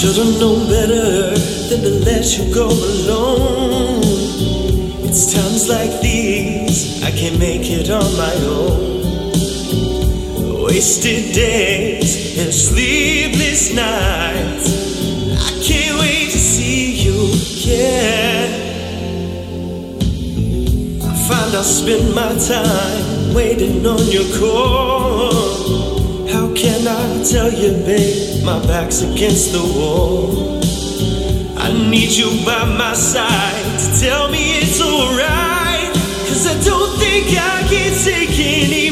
Should've known better than to let you go alone. It's times like these I can't make it on my own. Wasted days and sleepless nights. I can't wait to see you again. I find I'll spend my time waiting on your call. Can I tell you, babe? My back's against the wall. I need you by my side to tell me it's alright. Cause I don't think I can take anymore.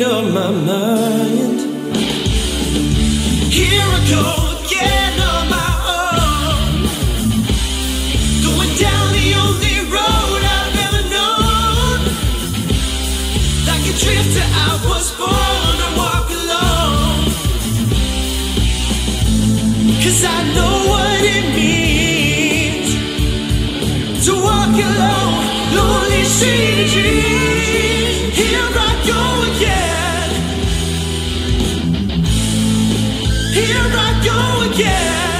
I've my mind. Here I go again on my own. Going down the only road I've ever known. Like a drifter, I was born to walk alone. Cause I know what it means to walk alone, lonely street dreams. Here I go again. Here I go again.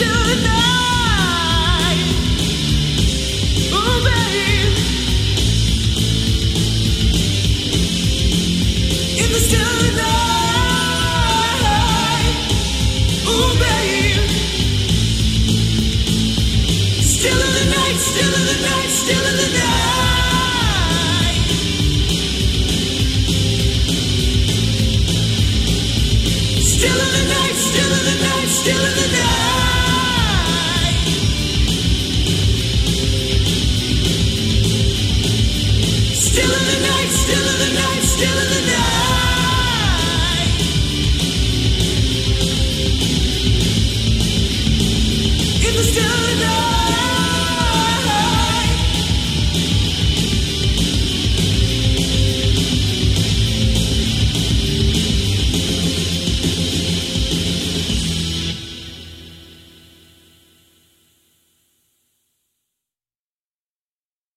In